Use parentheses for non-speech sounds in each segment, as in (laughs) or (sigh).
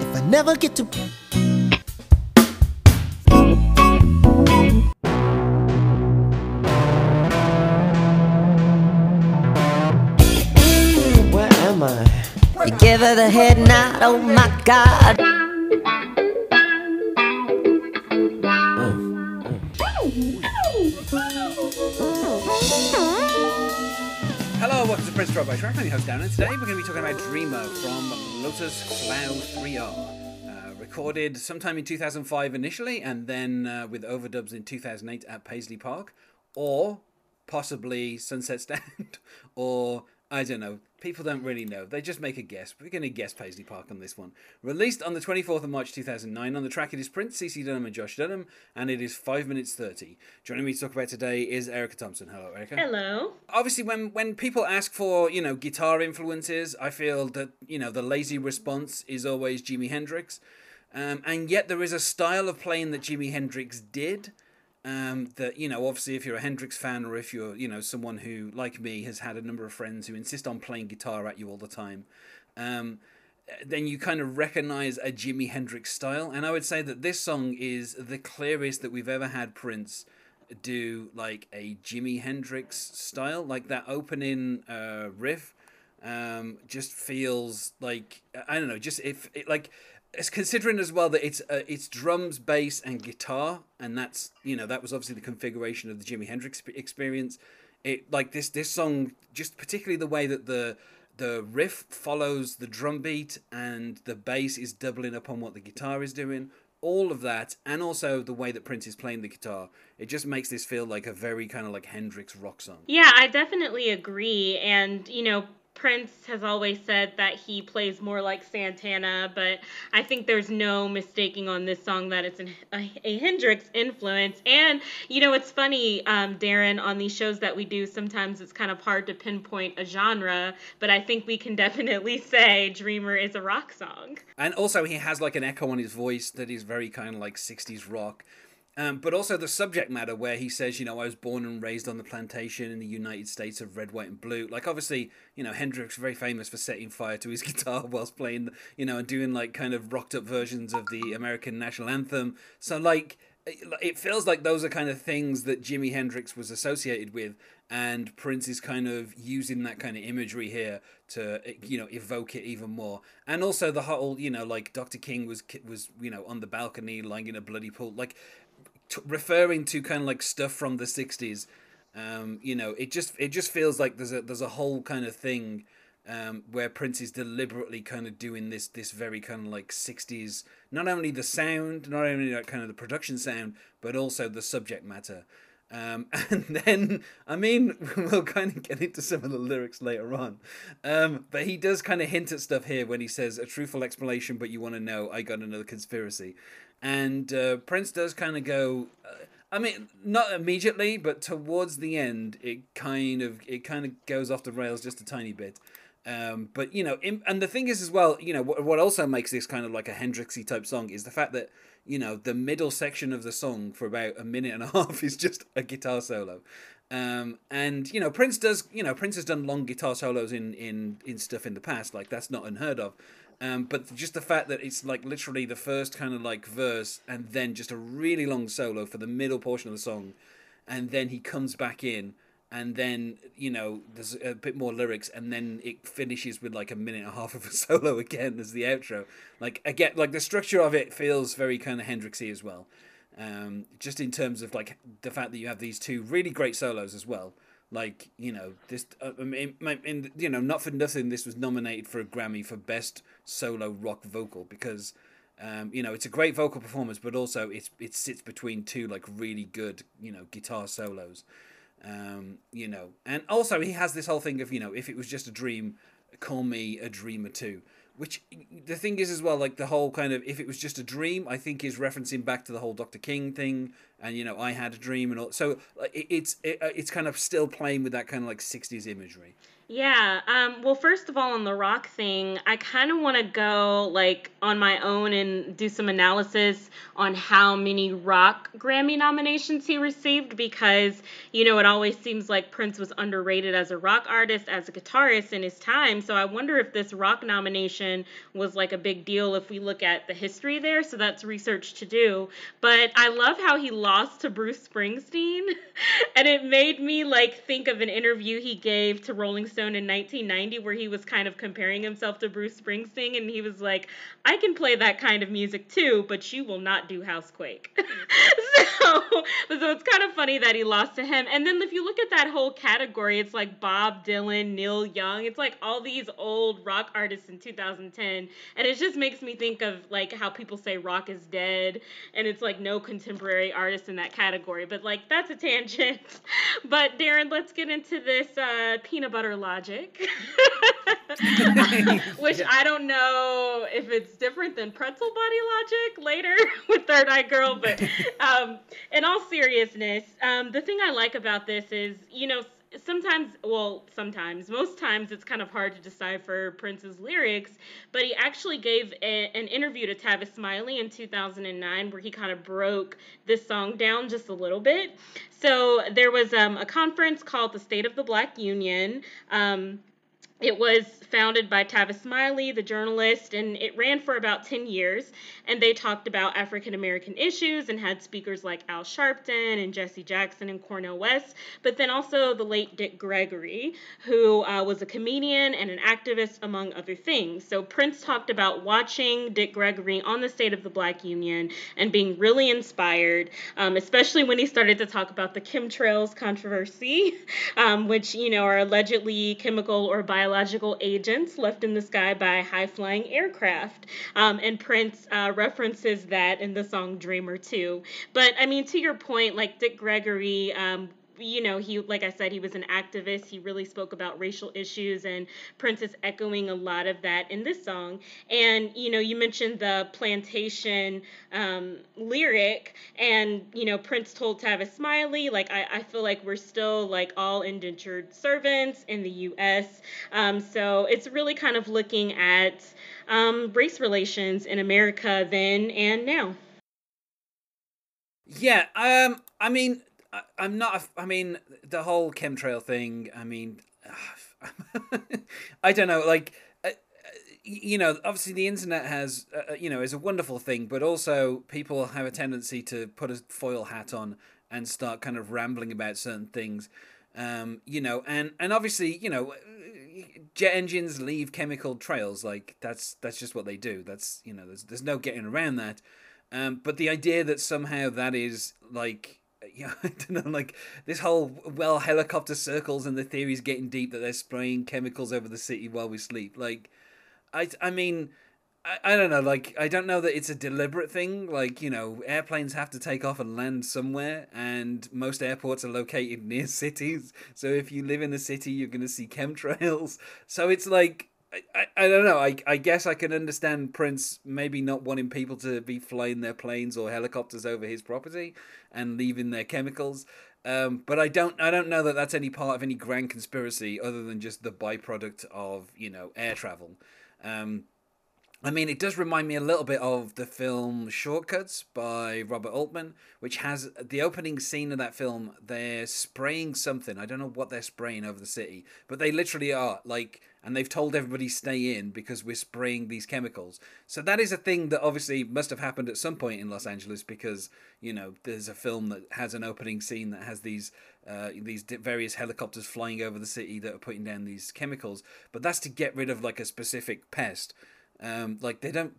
If I never get to. Where am I? You give her the head nod, oh my god. Hello, welcome to Prince by Track. I'm your host Darren, and today we're going to be talking about Dreamer from Lotusflow3r. Uh, recorded sometime in 2005 initially, and then uh, with overdubs in 2008 at Paisley Park, or possibly Sunset Sound, (laughs) or I don't know. People don't really know. They just make a guess. We're going to guess Paisley Park on this one. Released on the 24th of March 2009. On the track, it is Prince, CC Dunham, and Josh Dunham, and it is 5 minutes 30. Joining me to talk about today is Erica Thompson. Hello, Erica. Hello. Obviously, when, when people ask for, you know, guitar influences, I feel that, you know, the lazy response is always Jimi Hendrix. Um, and yet there is a style of playing that Jimi Hendrix did um, that you know obviously if you're a Hendrix fan or if you're you know someone who like me has had a number of friends who insist on playing guitar at you all the time um, then you kind of recognize a Jimi Hendrix style. And I would say that this song is the clearest that we've ever had Prince do like a Jimi Hendrix style. Like that opening uh, riff um, just feels like I don't know just if it like it's considering as well that it's uh, it's drums, bass, and guitar, and that's you know that was obviously the configuration of the Jimi Hendrix experience. It like this this song just particularly the way that the the riff follows the drum beat and the bass is doubling up on what the guitar is doing. All of that, and also the way that Prince is playing the guitar, it just makes this feel like a very kind of like Hendrix rock song. Yeah, I definitely agree. And, you know, Prince has always said that he plays more like Santana, but I think there's no mistaking on this song that it's an, a, a Hendrix influence. And, you know, it's funny, um, Darren, on these shows that we do, sometimes it's kind of hard to pinpoint a genre, but I think we can (laughs) definitely say Dreamer is a rock song. And also, he has like an echo on his voice that is very kind of like 60s rock. Um, but also the subject matter where he says, you know, I was born and raised on the plantation in the United States of red, white, and blue. Like, obviously, you know, Hendrix is very famous for setting fire to his (laughs) guitar whilst playing, you know, and doing like kind of rocked up versions of the American national anthem. So, like, it feels like those are kind of things that Jimi Hendrix was associated with, and Prince is kind of using that kind of imagery here to you know evoke it even more. And also the whole you know like Dr. King was was you know on the balcony lying in a bloody pool, like t- referring to kind of like stuff from the '60s. Um, you know, it just it just feels like there's a there's a whole kind of thing um, where Prince is deliberately kind of doing this this very kind of like '60s, not only the sound, not only like kind of the production sound, but also the subject matter. Um, (laughs) and then, I mean, (laughs) we'll kind of get into some of the lyrics later on. Um, but he does kind of hint at stuff here when he says, a truthful explanation, but you want to know, I got another conspiracy. And uh, Prince does kind of go, uh, I mean, not immediately, but towards the end, it kind of it kind of goes off the rails just a tiny bit. Um, but you know, in, and the thing is as well, you know, what, what also makes this kind of like a Hendrixy type song is the fact that you know the middle section of the song for about a minute and a (laughs) half is just a guitar solo. Um, and you know, Prince does, you know, Prince has done long guitar solos in in in stuff in the past, like that's not unheard of. Um, but just the fact that it's like literally the first kind of like verse and then just a really long solo for the middle portion of the song, and then he comes back in and then you know there's a bit more lyrics and then it finishes with like a minute and a half of a (laughs) solo again as the outro. Like again like the structure of it feels very kind of hendrixy as well um, just in terms of like the fact that you have these two really great solos as well. Like you know this uh, I mean, in, you know not for nothing this was nominated for a grammy for best solo rock vocal because um, you know it's a great vocal performance but also it's it sits between two like really good you know guitar solos um, you know, and also he has this whole thing of you know, if it was just a dream, call me a dreamer too. Which the thing is as well, like the whole kind of if it was just a dream, I think is referencing back to the whole Dr. King thing and you know I had a dream and all. So it, it's it, uh, it's kind of still playing with that kind of like '60s imagery. Yeah. Um, well, first of all, on the rock thing, I kind of want to go like on my own and do some analysis on how many rock Grammy nominations he received because, you know, it always seems like Prince was underrated as a rock artist, as a guitarist in his time. So I wonder if this rock nomination was like a big deal if we look at the history there. So that's research to do. But I love how he lost to Bruce Springsteen. (laughs) and it made me like think of an interview he gave to Rolling Stone in 1990 where he was kind of comparing himself to Bruce Springsteen and he was like, I can play that kind of music too, but you will not do Housequake. (laughs) so, so it's kind of funny that he lost to him. And then if you look at that whole category, it's like Bob Dylan, Neil Young, it's like all these old rock artists in 2010. And it just makes me think of like how people say rock is dead and it's like no contemporary artists in that category. But like that's a tangent. (laughs) but Darren, let's get into this uh, peanut butter logic. (laughs) (laughs) Which I don't know if it's different than pretzel body logic later (laughs) with Third Eye Girl, but um, in all seriousness, um, the thing I like about this is, you know, sometimes, well, sometimes, most times it's kind of hard to decipher Prince's lyrics, but he actually gave a, an interview to Tavis Smiley in 2009 where he kind of broke this song down just a little bit. So there was um, a conference called the State of the Black Union. Um, it was founded by Tavis Smiley, the journalist, and it ran for about 10 years. And they talked about African American issues and had speakers like Al Sharpton and Jesse Jackson and Cornel West, but then also the late Dick Gregory, who uh, was a comedian and an activist, among other things. So Prince talked about watching Dick Gregory on the State of the Black Union and being really inspired, um, especially when he started to talk about the chemtrails controversy, (laughs) um, which, you know, are allegedly chemical or biological agents left in the sky by high flying aircraft. Um, and Prince uh, references that in the song Dreamer too. But I mean, to your point, like Dick Gregory um, you know, he, like I said, he was an activist. He really spoke about racial issues, and Prince is echoing a lot of that in this song. And, you know, you mentioned the plantation um, lyric, and, you know, Prince told Tavis Smiley, like, I, I feel like we're still, like, all indentured servants in the U.S. Um, so it's really kind of looking at um, race relations in America then and now. Yeah, um, I mean, I, am not. I mean, the whole chemtrail thing. I mean, (laughs) I don't know. Like, uh, you know, obviously the internet has, uh, uh, you know, is a wonderful thing, but also people have a tendency to put a foil hat on and start kind of rambling about certain things. Um, you know, and and obviously, you know, jet engines leave chemical trails. Like that's that's just what they do. That's you know, there's there's no getting around that. Um, but the idea that somehow that is like (laughs) yeah, I don't know, like this whole well helicopter circles and the theories getting deep that they're spraying chemicals over the city while we sleep. Like, I I mean, I, I don't know, like I don't know that it's a deliberate thing. Like you know, airplanes have to take off and land somewhere, and most airports are located (laughs) near cities. So if you live in a city, you're gonna see (laughs) chemtrails. So it's like I, I don't know. I, I guess I can understand Prince maybe not wanting people to be flying their planes or helicopters over his property and leaving their chemicals. Um, but I don't I don't know that that's any part of any grand conspiracy other than just the byproduct of you know air travel. Um, I mean, it does remind me a little bit of the film Short Cuts by Robert Altman, which has the opening scene of that film. They're spraying something. I don't know what they're spraying over the city, but they literally are like and they've told everybody stay in because we're spraying these chemicals. So that is a thing that obviously must have happened at some point in Los Angeles because you know there's a film that has an opening scene that has these uh, these various helicopters flying over the city that are putting down these chemicals, but that's to get rid of like a specific pest. Um, like they don't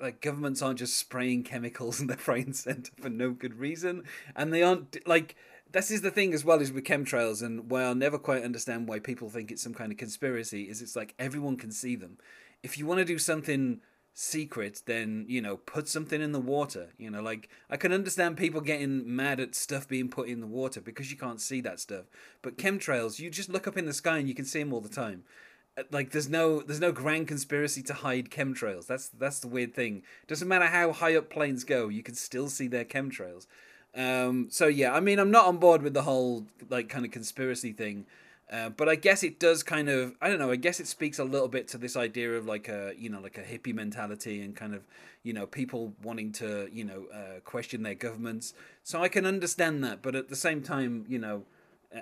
like governments aren't just spraying chemicals (laughs) in their brain center for no good reason, and they aren't like this is the thing as well as with chemtrails and why I'll never quite understand why people think it's some kind of conspiracy is it's like everyone can see them. If you want to do something secret, then you know put something in the water. You know, like I can understand people getting mad at stuff being put in the water because you can't see that stuff. But chemtrails, you just look up in the sky and you can see them all the time. Like there's no there's no grand conspiracy to hide chemtrails. That's that's the weird thing. Doesn't matter how high up planes go, you can still see their chemtrails. Um, so yeah, I mean, I'm not on board with the whole like kind of conspiracy thing. Uh, but I guess it does kind of I don't know I guess it speaks a little bit to this idea of like a you know like a hippie mentality and kind of you know people wanting to you know uh, question their governments so I can understand that but at the same time you know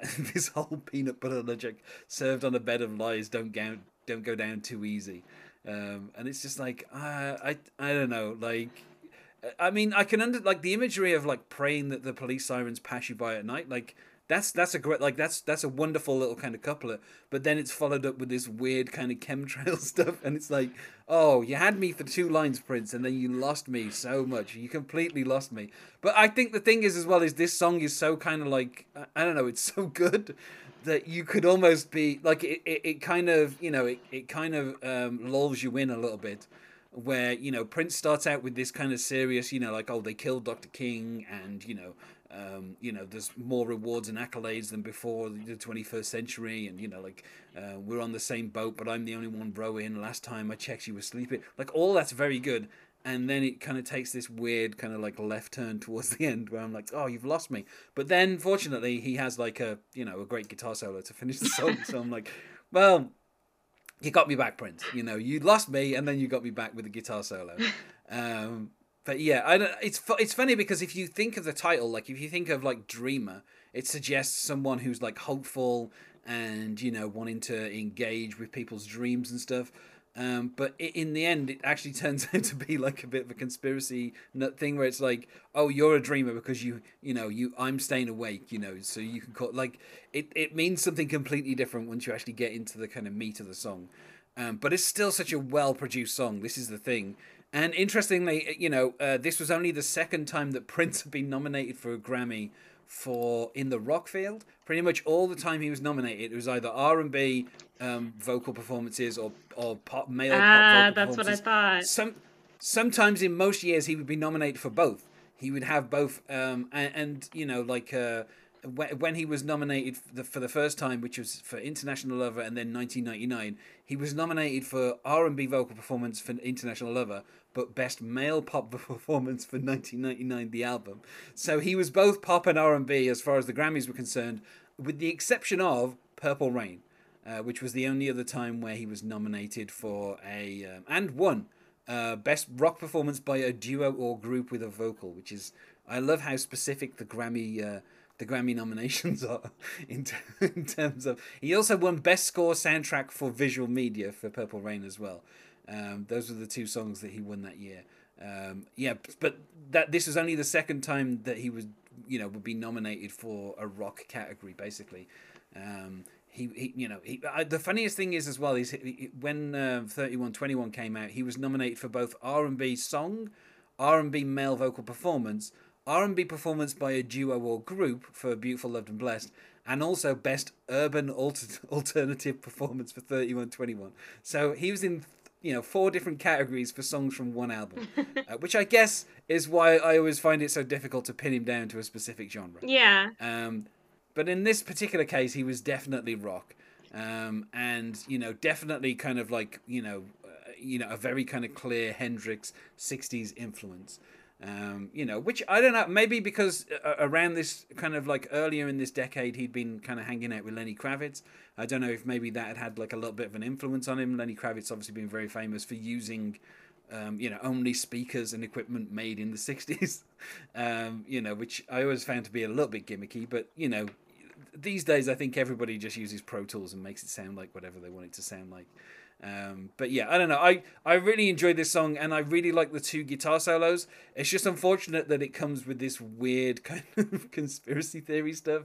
(laughs) this whole peanut butter logic served on a bed of lies don't go don't go down too easy. Um, and it's just like uh, I I don't know like I mean I can under like the imagery of like praying that the police sirens pass you by at night like that's that's a great like that's that's a wonderful little kind of couplet. But then it's followed up with this weird kind of chemtrail (laughs) stuff, and it's like, oh, you had me for two lines, Prince, and then you lost me so much. You completely lost me. But I think the thing is as well is this song is so kind of like I don't know, it's so (laughs) good that you could almost be like it. It, it kind of you know it it kind of um, lulls you in a little bit where you know Prince starts out with this kind of serious, you know, like oh they killed Dr. King, and you know um, you know, there's more rewards and accolades than before the 21st century, and you know, like uh, we're on the same boat, but I'm the only one rowing. Last time I checked, you were sleeping. Like all that's very good, and then it kind of takes this weird kind of like left turn towards (laughs) the end where I'm like, oh, you've lost me. But then, fortunately, he has like a you know a great guitar solo to finish the song, so I'm like, well. You got me back, Prince. You know, you lost me, and then you got me back with the guitar solo. (laughs) Um, but yeah, I don't. It's it's funny because if you think of the title, like if you think of like dreamer, it suggests someone who's like hopeful and you know wanting to engage with people's dreams and stuff. Um, but in the end, it actually (laughs) turns out to be like a bit of a conspiracy nut thing where it's like, oh, you're a dreamer because you, you know, you, I'm staying awake, you know, so you can call like it. It means something completely different once you actually get into the kind of meat of the song. Um, but it's still such a well produced song. This is the thing. And interestingly, you know, uh, this was only the second time that Prince had been nominated for a Grammy for in the rock field. Pretty much all the time he was nominated, it was either R and B um, vocal performances or or pop male ah, pop vocal that's what I thought. Some sometimes in most years he would be nominated for both. He would have both, um, and, and you know, like. Uh, when he was nominated for the first time, which was for International Lover, and then 1999, he was nominated for R&B vocal performance for International Lover, but best male pop (laughs) performance for 1999, the album. So he was both pop and R&B as far as the Grammys were concerned, with the exception of Purple Rain, uh, which was the only other time where he was nominated for a um, and won uh, best rock performance by a duo or group with a vocal, which is I love how specific the Grammy. Uh, the Grammy nominations are (laughs) in, t- (laughs) in terms of. He also won Best Score Soundtrack for Visual Media for Purple Rain as well. Um, those were the two songs that he won that year. Um, yeah, but that this was only the second time that he was, you know, would be nominated for a rock category, basically. Um, he, he, you know, he, uh, the funniest thing is as well is he, when uh, thirty one twenty one came out, he was nominated for both R and B song, R and B male vocal performance, R&B performance by a duo or group for Beautiful, Loved and Blessed, and also Best Urban Alter- (laughs) Alternative Performance for 3121. So he was in you know four different categories for songs from one album, (laughs) uh, which I guess is why I always find it so difficult to pin him down to a specific genre. Yeah. Um, but in this particular case, he was definitely rock, um, and you know definitely kind of like you know uh, you know a very kind of clear Hendrix '60s influence. Um, you know, which I don't know, maybe because uh, around this kind of like earlier in this decade, he'd been kind of hanging out with Lenny Kravitz. I don't know if maybe that had had like a little bit of an influence on him. Lenny Kravitz obviously been very famous for using, um, you know, only speakers and equipment made in the 60s, (laughs) um, you know, which I always found to be a little bit gimmicky, but, you know, these days I think everybody just uses Pro Tools and makes it sound like whatever they want it to sound like. Um, but yeah, I don't know. I, I really enjoyed this song and I really like the two guitar solos. It's just unfortunate that it comes with this weird (laughs) kind of conspiracy theory stuff.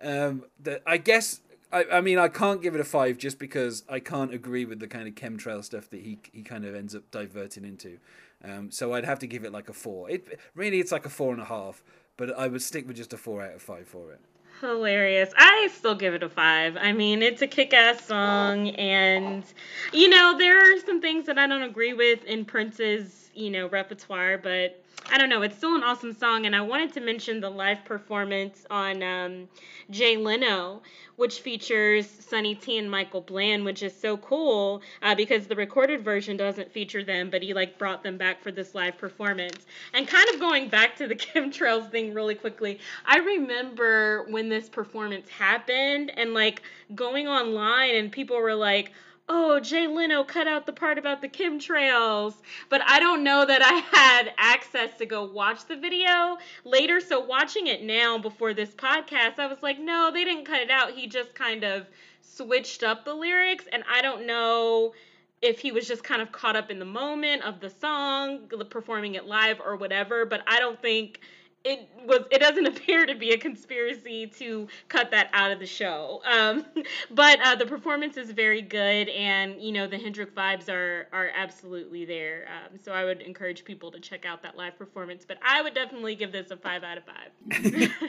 Um, that I guess I, I mean I can't give it a five just because I can't agree with the kind of chemtrail stuff that he he kind of ends up diverting into. Um, so I'd have to give it like a four. It really it's like a four and a half, but I would stick with just a four out of five for it. Hilarious. I still give it a five. I mean, it's a kick ass song, and, you know, there are some things that I don't agree with in Prince's, you know, repertoire, but I don't know, it's still an awesome song. And I wanted to mention the live performance on um, Jay Leno, which features Sonny T and Michael Bland, which is so cool uh, because the recorded version doesn't feature them, but he like brought them back for this live performance. And kind of going back to the (laughs) chemtrails thing really quickly, I remember when this performance happened and like going online and people were like, oh, Jay Leno cut out the part about the chemtrails. But I don't know that I had access to go watch the video later. So watching it now before this podcast, I was like, no, they didn't cut it out. He just kind of switched up the lyrics. And I don't know if he was just kind of caught up in the moment of the song, performing it live or whatever. But I don't think it was it doesn't (laughs) appear to be a conspiracy to cut that out of the show. Um, (laughs) but uh, the performance is very good and you know the hendrix vibes are are absolutely there. Um, so i would encourage people to check out that live performance but i would definitely give this a five out of five. (laughs)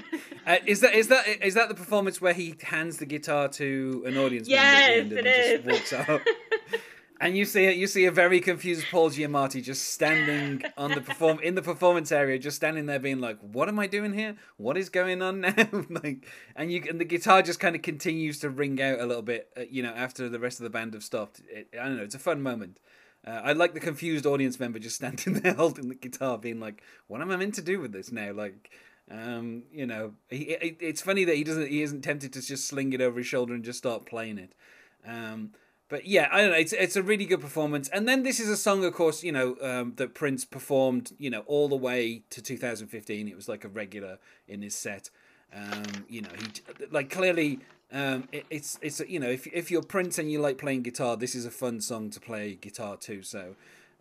Uh, is that is that is that the performance where he hands the guitar to an audience yes, member it is. walks out And you see you see a very confused Paul Giamatti just standing on the perform in the performance area, just standing there, being like, "What am I doing here? What is going on now?" (laughs) like, and you and the guitar just kind of continues to ring out a little bit, uh, you know, after the rest of the band have stopped. It, I don't know. It's a fun moment. Uh, I like the confused audience member just (laughs) standing there holding the guitar, being like, "What am I meant to do with this now?" Like, um, you know, he, it, it's funny that he doesn't, he isn't tempted to just sling it over his shoulder and just start playing it. Um, but yeah, I don't know. It's it's a really good performance. And then this is a song, of course, you know, um, that Prince performed, you know, all the way to 2015. It was like a regular in his set. Um, you know, he like clearly. Um, it, it's it's you know if if you're Prince and you like playing guitar, this is a fun song to play guitar too. So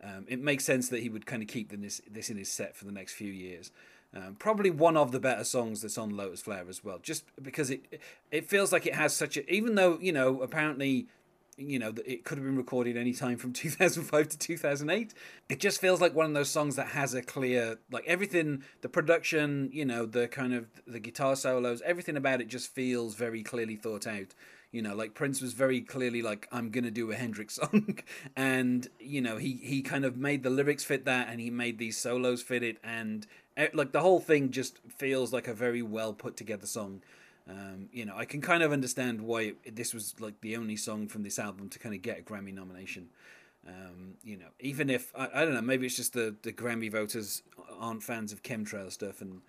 um, it makes sense that he would kind of keep this this in his set for the next few years. Um, probably one of the better songs that's on Lotus Flower as well, just because it it feels like it has such a even though you know apparently you know, it could have been recorded any time from (laughs) 2005 to 2008. It just feels like one of those songs that has a clear, like everything, the production, you know, the kind of the guitar solos, everything about it just feels very clearly thought out. You know, like Prince was very clearly like, I'm gonna do a Hendrix (laughs) song, and you know, he he kind of made the lyrics fit that, and he made these solos fit it, and eh, like the whole thing just feels like a very well put together song. Um, you know, I can kind of understand why this was like the only song from this album to kind of get a Grammy nomination. Um, you know, even if I, I don't know, maybe it's just the the Grammy voters aren't fans of chemtrail stuff, and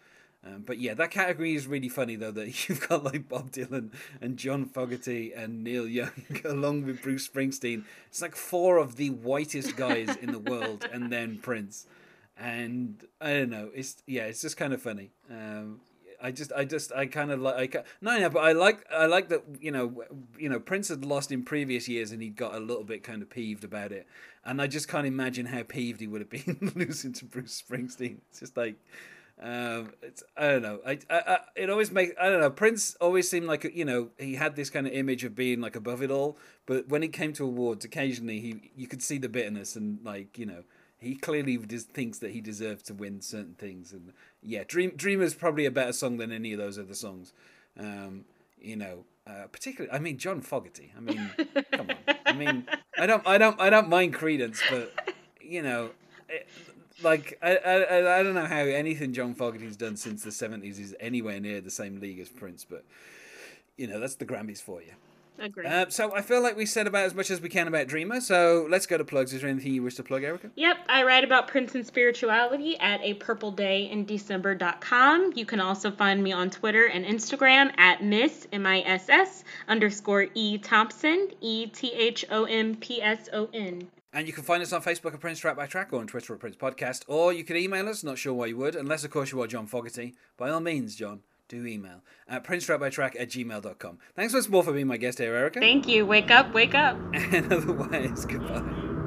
um, but yeah, that category is really funny though that (laughs) you've got like Bob Dylan and John Fogerty and Neil Young (laughs) along with Bruce Springsteen. It's like four of the whitest guys in the world, and then Prince. And I don't know, it's yeah, it's just kind of funny. Um, I just, I just, I kind of like, I, no, no, but I like, I like that, you know, you know, Prince had lost in previous years, and he got a little bit kind of peeved about it, and I just can't imagine how peeved he would have been (laughs) losing to Bruce Springsteen. It's just like, um, it's, I don't know, I, I, I, it always makes, I don't know, Prince always seemed like, you know, he had this kind of image of being like above it all, but when it came to awards, occasionally he, you could see the bitterness and like, you know he clearly just thinks that he deserves to win certain things and yeah dream dreamer is probably a better song than any of those other songs um, you know uh, particularly i mean john fogerty i mean come on. I mean i don't i don't i don't mind Creedence, but you know it, like I, I i don't know how anything john fogerty's done since the 70s is anywhere near the same league as prince but you know that's the grammys for you Agree. Uh, so I feel like we said about as much as we can about Dreamer. So let's go to plugs. Is there anything you wish to plug, Erica? Yep, I write about Prince and spirituality at a purple day in December.com. You can also find me on Twitter and Instagram at Miss M I S S underscore E Thompson E T H O M P S O N. And you can find us on Facebook at Prince Track by Track or on Twitter at Prince Podcast. Or you can email us, not sure why you would, unless of course you are John Fogerty. By all means, John, do email at princetrackbytrack at gmail.com. Thanks once more for being my guest here, Erica. Thank you. Wake up, wake up. (laughs) And otherwise, goodbye.